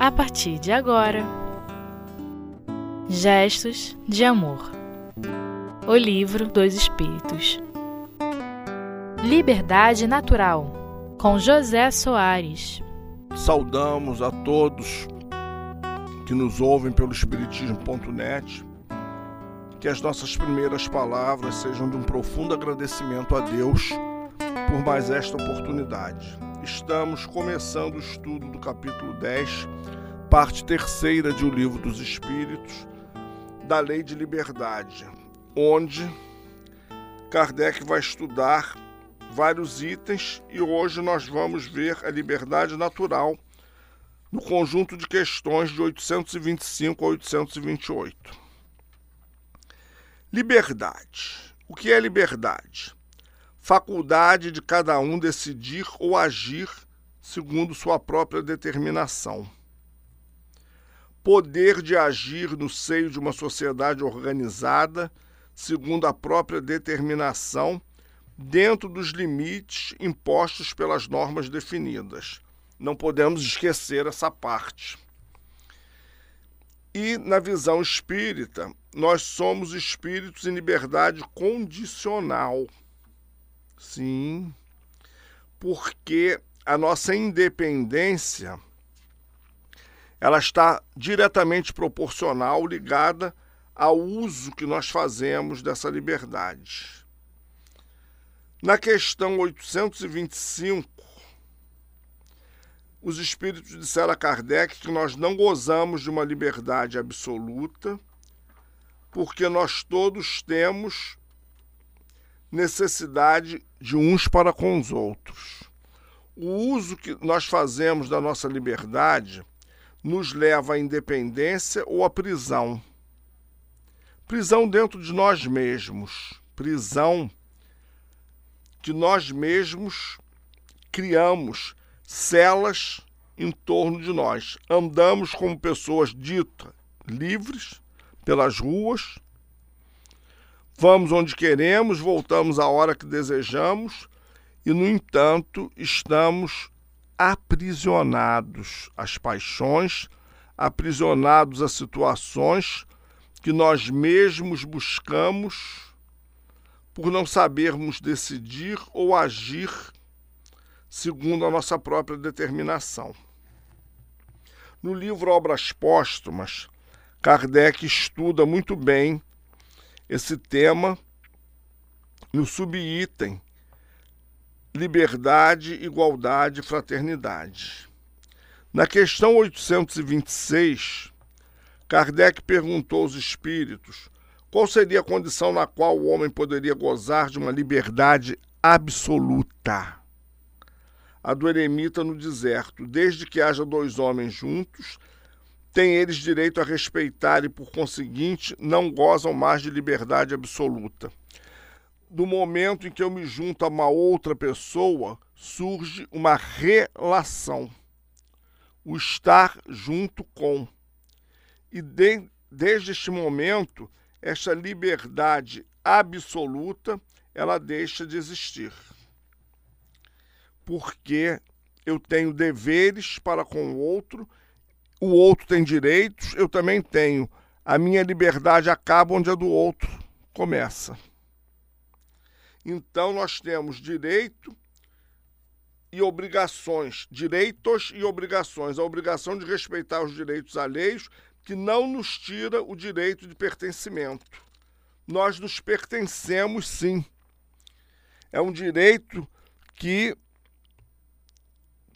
a partir de agora. Gestos de Amor O Livro dos Espíritos Liberdade Natural com José Soares. Saudamos a todos que nos ouvem pelo Espiritismo.net. Que as nossas primeiras palavras sejam de um profundo agradecimento a Deus por mais esta oportunidade. Estamos começando o estudo do capítulo 10, parte terceira de O Livro dos Espíritos, da Lei de Liberdade, onde Kardec vai estudar vários itens e hoje nós vamos ver a liberdade natural no conjunto de questões de 825 a 828. Liberdade. O que é liberdade? Faculdade de cada um decidir ou agir segundo sua própria determinação. Poder de agir no seio de uma sociedade organizada segundo a própria determinação, dentro dos limites impostos pelas normas definidas. Não podemos esquecer essa parte. E na visão espírita, nós somos espíritos em liberdade condicional. Sim, porque a nossa independência ela está diretamente proporcional, ligada ao uso que nós fazemos dessa liberdade. Na questão 825, os espíritos disseram a Kardec que nós não gozamos de uma liberdade absoluta, porque nós todos temos necessidade de uns para com os outros. O uso que nós fazemos da nossa liberdade nos leva à independência ou à prisão. Prisão dentro de nós mesmos, prisão que nós mesmos criamos, celas em torno de nós. Andamos como pessoas ditas livres pelas ruas, Vamos onde queremos, voltamos à hora que desejamos e, no entanto, estamos aprisionados às paixões, aprisionados a situações que nós mesmos buscamos por não sabermos decidir ou agir segundo a nossa própria determinação. No livro Obras Póstumas, Kardec estuda muito bem esse tema no subitem liberdade, igualdade fraternidade. Na questão 826, Kardec perguntou aos espíritos qual seria a condição na qual o homem poderia gozar de uma liberdade absoluta. A do eremita no deserto, desde que haja dois homens juntos têm eles direito a respeitar e, por conseguinte, não gozam mais de liberdade absoluta. No momento em que eu me junto a uma outra pessoa, surge uma relação, o estar junto com. E de, desde este momento, esta liberdade absoluta, ela deixa de existir. Porque eu tenho deveres para com o outro o outro tem direitos, eu também tenho. A minha liberdade acaba onde a do outro começa. Então nós temos direito e obrigações, direitos e obrigações. A obrigação de respeitar os direitos alheios, que não nos tira o direito de pertencimento. Nós nos pertencemos sim. É um direito que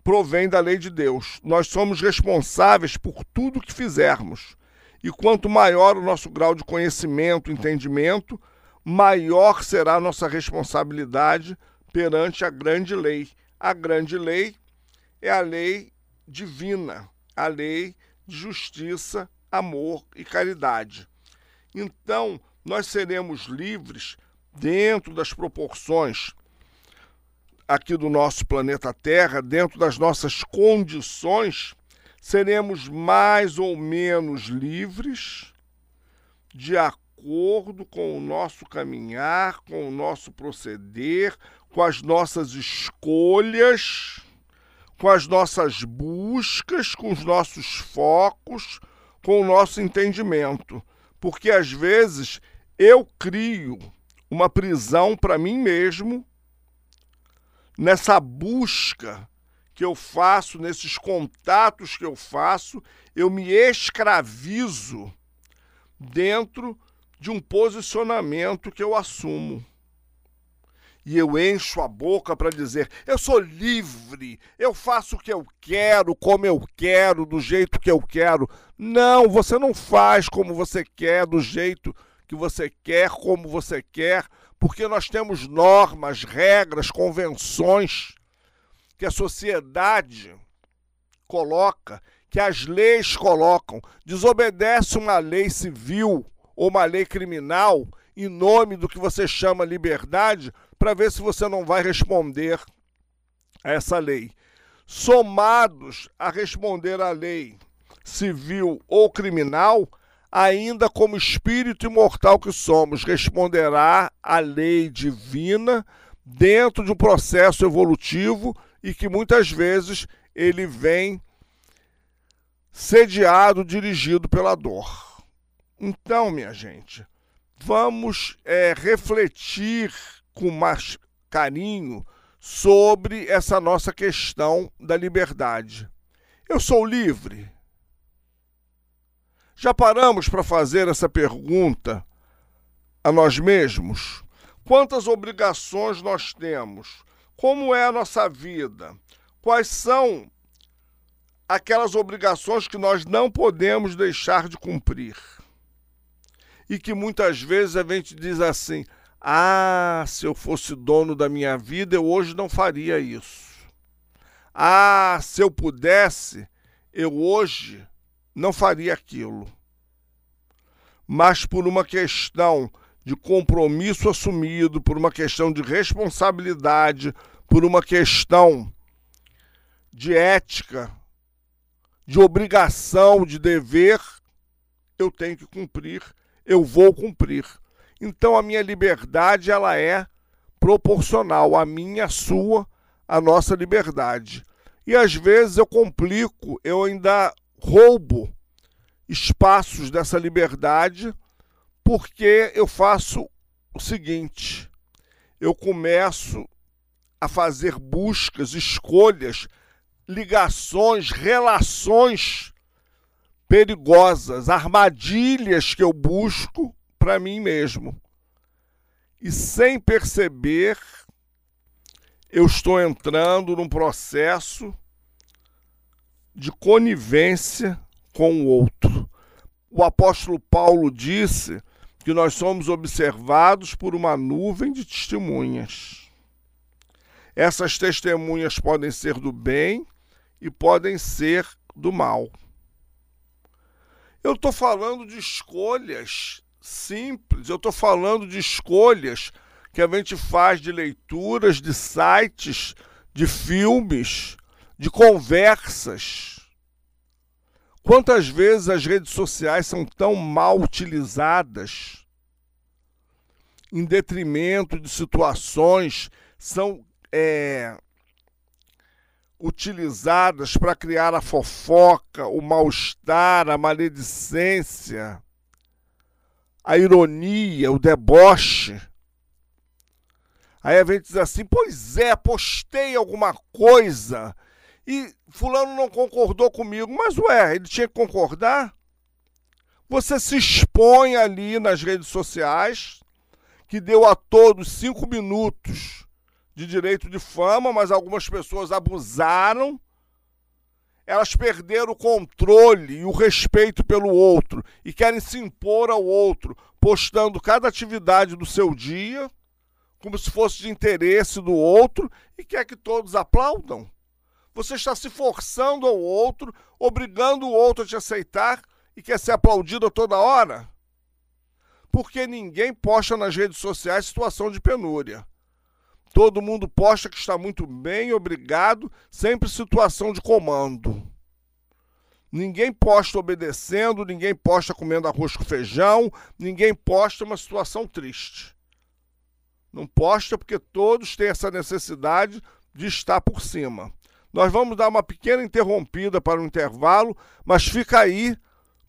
provém da lei de Deus. Nós somos responsáveis por tudo que fizermos. E quanto maior o nosso grau de conhecimento, entendimento, maior será a nossa responsabilidade perante a grande lei. A grande lei é a lei divina, a lei de justiça, amor e caridade. Então, nós seremos livres dentro das proporções aqui do nosso planeta Terra, dentro das nossas condições, seremos mais ou menos livres de acordo com o nosso caminhar, com o nosso proceder, com as nossas escolhas, com as nossas buscas, com os nossos focos, com o nosso entendimento. Porque às vezes eu crio uma prisão para mim mesmo nessa busca que eu faço, nesses contatos que eu faço, eu me escravizo dentro de um posicionamento que eu assumo. E eu encho a boca para dizer: eu sou livre, eu faço o que eu quero, como eu quero, do jeito que eu quero. Não, você não faz como você quer, do jeito que você quer, como você quer, porque nós temos normas, regras, convenções que a sociedade coloca, que as leis colocam. Desobedece uma lei civil ou uma lei criminal em nome do que você chama liberdade, para ver se você não vai responder a essa lei. Somados a responder à lei civil ou criminal, ainda como espírito imortal que somos, responderá à lei divina dentro de um processo evolutivo e que muitas vezes ele vem sediado, dirigido pela dor. Então, minha gente, vamos é, refletir com mais carinho sobre essa nossa questão da liberdade. Eu sou livre? Já paramos para fazer essa pergunta a nós mesmos? Quantas obrigações nós temos? Como é a nossa vida? Quais são aquelas obrigações que nós não podemos deixar de cumprir? E que muitas vezes a gente diz assim: ah, se eu fosse dono da minha vida, eu hoje não faria isso. Ah, se eu pudesse, eu hoje não faria aquilo. Mas por uma questão de compromisso assumido, por uma questão de responsabilidade, por uma questão de ética, de obrigação, de dever, eu tenho que cumprir, eu vou cumprir. Então a minha liberdade ela é proporcional à minha, à sua, à nossa liberdade. E às vezes eu complico, eu ainda roubo espaços dessa liberdade porque eu faço o seguinte: eu começo a fazer buscas, escolhas, ligações, relações perigosas, armadilhas que eu busco para mim mesmo. E sem perceber, eu estou entrando num processo de conivência com o outro. O apóstolo Paulo disse que nós somos observados por uma nuvem de testemunhas. Essas testemunhas podem ser do bem e podem ser do mal. Eu estou falando de escolhas simples, eu estou falando de escolhas que a gente faz de leituras, de sites, de filmes, de conversas. Quantas vezes as redes sociais são tão mal utilizadas em detrimento de situações, são é, utilizadas para criar a fofoca, o mal-estar, a maledicência, a ironia, o deboche. Aí a gente diz assim: pois é, postei alguma coisa e fulano não concordou comigo. Mas ué, ele tinha que concordar? Você se expõe ali nas redes sociais, que deu a todos cinco minutos de direito de fama, mas algumas pessoas abusaram. Elas perderam o controle e o respeito pelo outro e querem se impor ao outro, postando cada atividade do seu dia como se fosse de interesse do outro e quer que todos aplaudam. Você está se forçando ao outro, obrigando o outro a te aceitar e quer ser aplaudido toda hora? Porque ninguém posta nas redes sociais situação de penúria. Todo mundo posta que está muito bem, obrigado, sempre situação de comando. Ninguém posta obedecendo, ninguém posta comendo arroz com feijão, ninguém posta uma situação triste. Não posta porque todos têm essa necessidade de estar por cima. Nós vamos dar uma pequena interrompida para o intervalo, mas fica aí,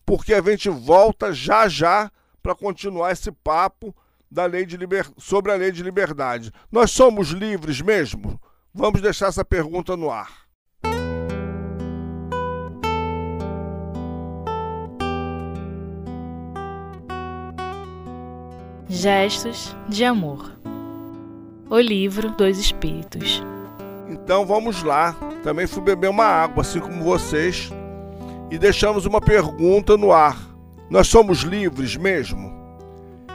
porque a gente volta já já para continuar esse papo da lei de liber... sobre a lei de liberdade. Nós somos livres mesmo? Vamos deixar essa pergunta no ar. Gestos de Amor O Livro dos Espíritos Então vamos lá. Também fui beber uma água, assim como vocês, e deixamos uma pergunta no ar. Nós somos livres mesmo?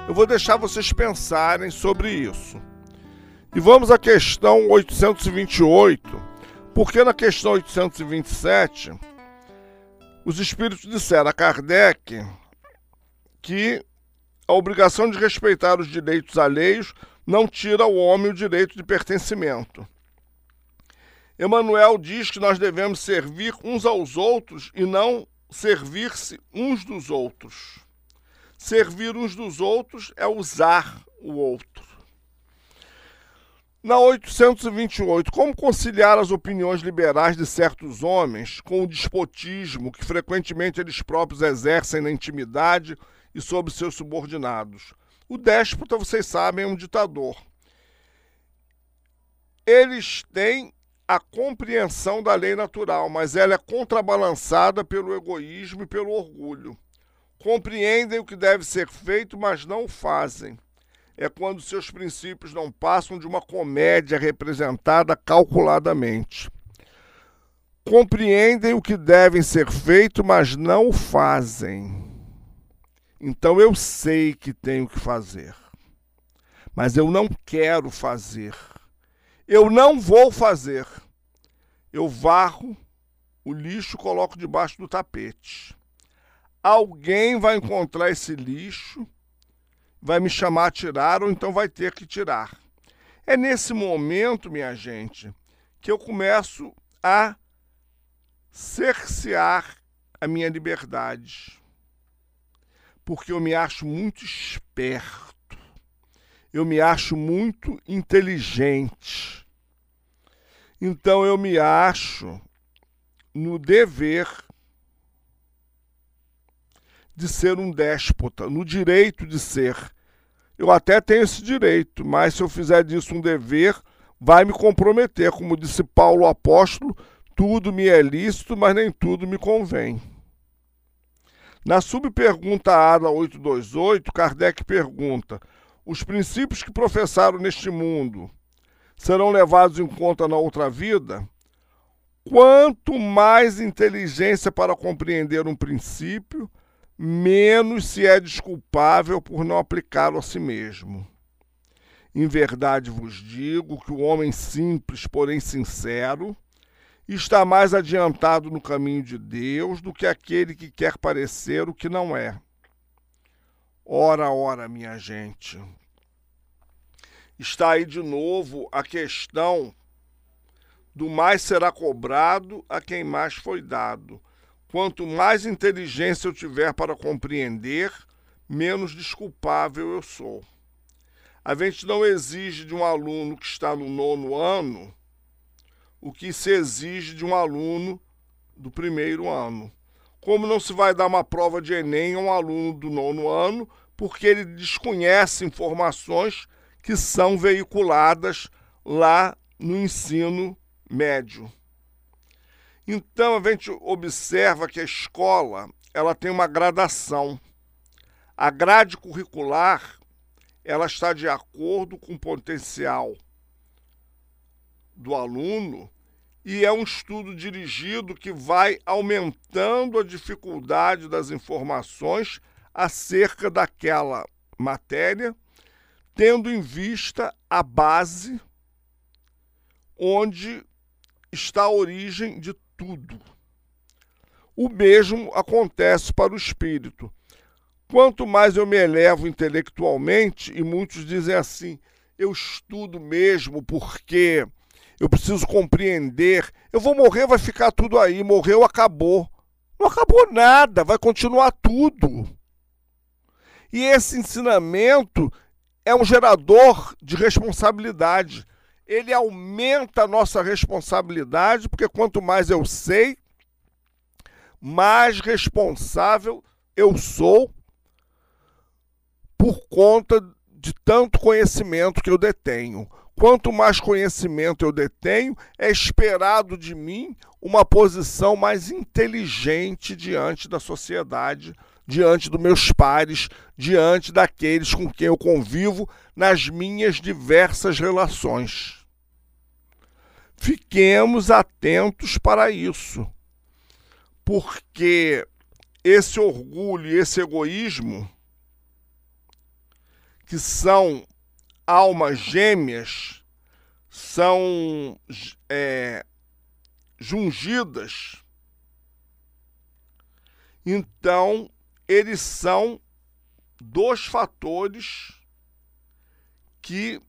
Eu vou deixar vocês pensarem sobre isso. E vamos à questão 828, porque na questão 827 os espíritos disseram a Kardec que a obrigação de respeitar os direitos alheios não tira ao homem o direito de pertencimento. Emmanuel diz que nós devemos servir uns aos outros e não servir-se uns dos outros. Servir uns dos outros é usar o outro. Na 828, como conciliar as opiniões liberais de certos homens com o despotismo que frequentemente eles próprios exercem na intimidade e sobre seus subordinados. O déspota, vocês sabem, é um ditador. Eles têm a compreensão da lei natural, mas ela é contrabalançada pelo egoísmo e pelo orgulho. Compreendem o que deve ser feito, mas não o fazem. É quando seus princípios não passam de uma comédia representada calculadamente. Compreendem o que devem ser feito, mas não o fazem então eu sei que tenho que fazer, mas eu não quero fazer. Eu não vou fazer. Eu varro o lixo, coloco debaixo do tapete. Alguém vai encontrar esse lixo, vai me chamar a tirar, ou então vai ter que tirar. É nesse momento, minha gente, que eu começo a cercear a minha liberdade porque eu me acho muito esperto, eu me acho muito inteligente. Então eu me acho no dever de ser um déspota, no direito de ser. Eu até tenho esse direito, mas se eu fizer disso um dever, vai me comprometer. Como disse Paulo apóstolo, tudo me é lícito, mas nem tudo me convém. Na subpergunta A da 828, Kardec pergunta: os princípios que professaram neste mundo serão levados em conta na outra vida? Quanto mais inteligência para compreender um princípio, menos se é desculpável por não aplicá-lo a si mesmo. Em verdade vos digo que o homem simples, porém sincero, está mais adiantado no caminho de Deus do que aquele que quer parecer o que não é. Ora, ora, minha gente. Está aí de novo a questão do mais será cobrado a quem mais foi dado. Quanto mais inteligência eu tiver para compreender, menos desculpável eu sou. A gente não exige de um aluno que está no nono ano o que se exige de um aluno do primeiro ano. Como não se vai dar uma prova de Enem a um aluno do nono ano, porque ele desconhece informações que são veiculadas lá no ensino médio. Então a gente observa que a escola ela tem uma gradação. A grade curricular ela está de acordo com o potencial do aluno e é um estudo dirigido que vai aumentando a dificuldade das informações acerca daquela matéria, tendo em vista a base onde está a origem de tudo. O mesmo acontece para o espírito. Quanto mais eu me elevo intelectualmente, e muitos dizem assim, eu estudo mesmo porque eu preciso compreender. Eu vou morrer, vai ficar tudo aí. Morreu, acabou. Não acabou nada, vai continuar tudo. E esse ensinamento é um gerador de responsabilidade. ele aumenta a nossa responsabilidade, porque quanto mais eu sei, mais responsável eu sou por conta de tanto conhecimento que eu detenho. Quanto mais conhecimento eu detenho, é esperado de mim uma posição mais inteligente diante da sociedade, diante dos meus pares, diante daqueles com quem eu convivo nas minhas diversas relações. Fiquemos atentos para isso, porque esse orgulho e esse egoísmo, que são almas gêmeas, são é, jungidas, então eles são dois fatores que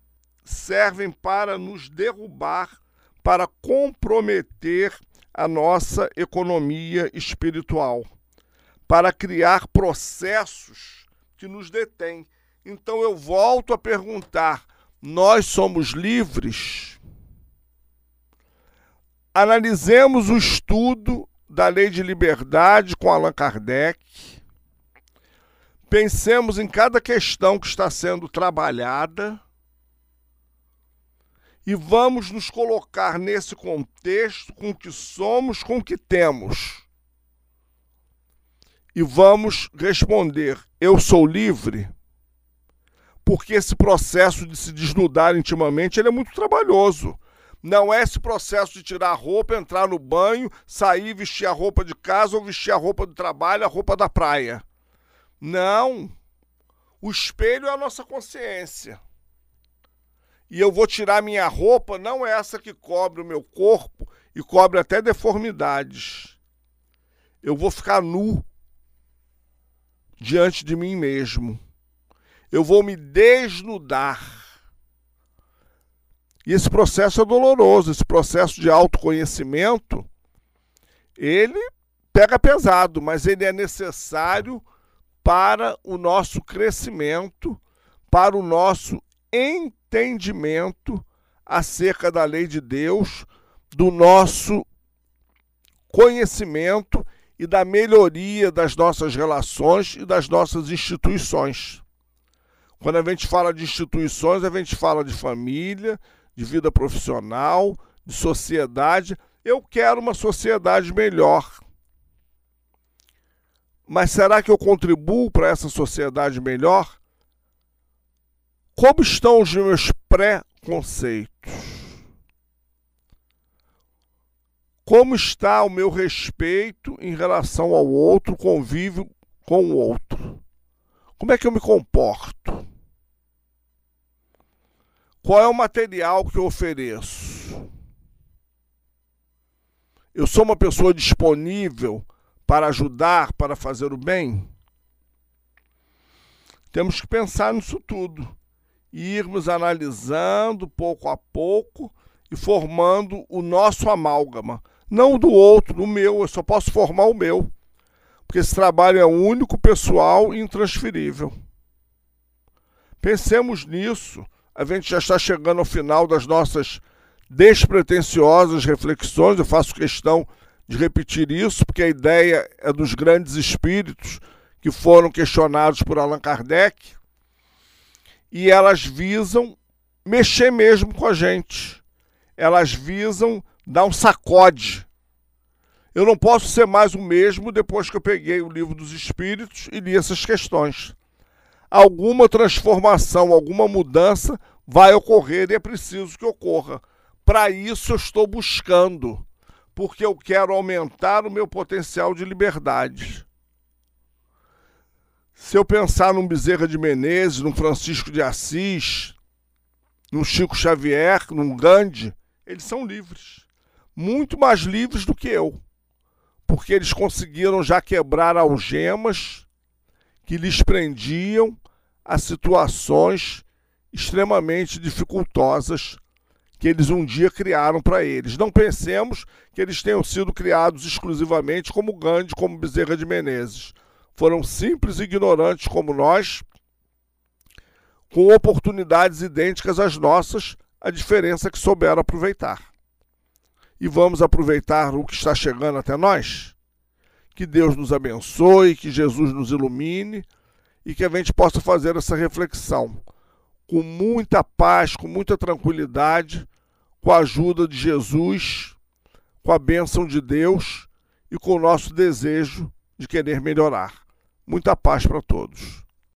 servem para nos derrubar, para comprometer a nossa economia espiritual, para criar processos que nos detêm. Então eu volto a perguntar: nós somos livres? Analisemos o estudo da lei de liberdade com Allan Kardec. Pensemos em cada questão que está sendo trabalhada e vamos nos colocar nesse contexto com o que somos, com o que temos. E vamos responder: eu sou livre? Porque esse processo de se desnudar intimamente ele é muito trabalhoso. Não é esse processo de tirar a roupa, entrar no banho, sair, vestir a roupa de casa ou vestir a roupa do trabalho, a roupa da praia. Não. O espelho é a nossa consciência. E eu vou tirar minha roupa, não é essa que cobre o meu corpo e cobre até deformidades. Eu vou ficar nu diante de mim mesmo. Eu vou me desnudar e esse processo é doloroso, esse processo de autoconhecimento, ele pega pesado, mas ele é necessário para o nosso crescimento, para o nosso entendimento acerca da lei de Deus, do nosso conhecimento e da melhoria das nossas relações e das nossas instituições. Quando a gente fala de instituições, a gente fala de família, de vida profissional, de sociedade. Eu quero uma sociedade melhor. Mas será que eu contribuo para essa sociedade melhor? Como estão os meus pré-conceitos? Como está o meu respeito em relação ao outro, convívio com o outro? Como é que eu me comporto? Qual é o material que eu ofereço? Eu sou uma pessoa disponível para ajudar, para fazer o bem? Temos que pensar nisso tudo e irmos analisando pouco a pouco e formando o nosso amálgama. Não do outro, o meu, eu só posso formar o meu. Porque esse trabalho é único, pessoal e intransferível. Pensemos nisso a gente já está chegando ao final das nossas despretensiosas reflexões. Eu faço questão de repetir isso, porque a ideia é dos grandes espíritos que foram questionados por Allan Kardec e elas visam mexer mesmo com a gente. Elas visam dar um sacode. Eu não posso ser mais o mesmo depois que eu peguei o livro dos Espíritos e li essas questões alguma transformação, alguma mudança vai ocorrer e é preciso que ocorra. Para isso eu estou buscando, porque eu quero aumentar o meu potencial de liberdade. Se eu pensar num Bezerra de Menezes, num Francisco de Assis, num Chico Xavier, num Gandhi, eles são livres. Muito mais livres do que eu. Porque eles conseguiram já quebrar algemas que lhes prendiam a situações extremamente dificultosas que eles um dia criaram para eles. Não pensemos que eles tenham sido criados exclusivamente como Gandhi, como Bezerra de Menezes. Foram simples ignorantes como nós, com oportunidades idênticas às nossas A diferença é que souberam aproveitar. E vamos aproveitar o que está chegando até nós? Que Deus nos abençoe, que Jesus nos ilumine e que a gente possa fazer essa reflexão com muita paz, com muita tranquilidade, com a ajuda de Jesus, com a bênção de Deus e com o nosso desejo de querer melhorar. Muita paz para todos.